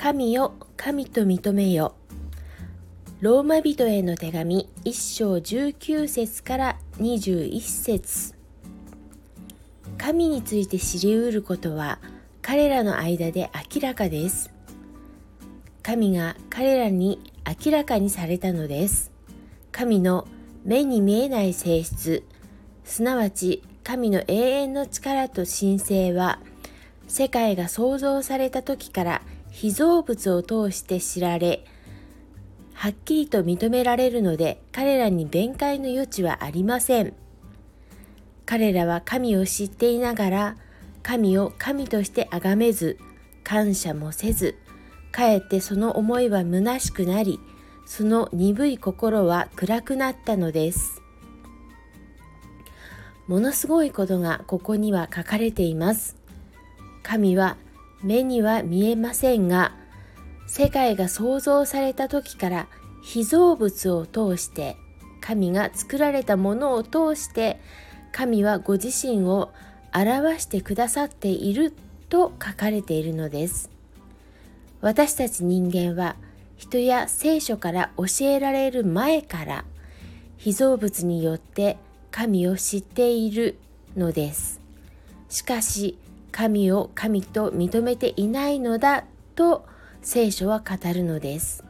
神よ神と認めよ。ローマ人への手紙1章19節から21節。神について知りうることは彼らの間で明らかです。神が彼らに明らかにされたのです。神の目に見えない性質。すなわち神の永遠の力と神聖は世界が創造された時から被造物を通して知られはっきりと認められるので彼らに弁解の余地はありません。彼らは神を知っていながら神を神として崇めず感謝もせずかえってその思いは虚しくなりその鈍い心は暗くなったのです。ものすごいことがここには書かれています。神は目には見えませんが世界が創造された時から被造物を通して神が作られたものを通して神はご自身を表してくださっていると書かれているのです。私たち人間は人や聖書から教えられる前から被造物によって神を知っているのです。しかし神を神と認めていないのだと聖書は語るのです。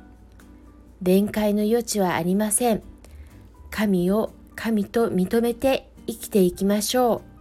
弁解の余地はありません。神を神と認めて生きていきましょう。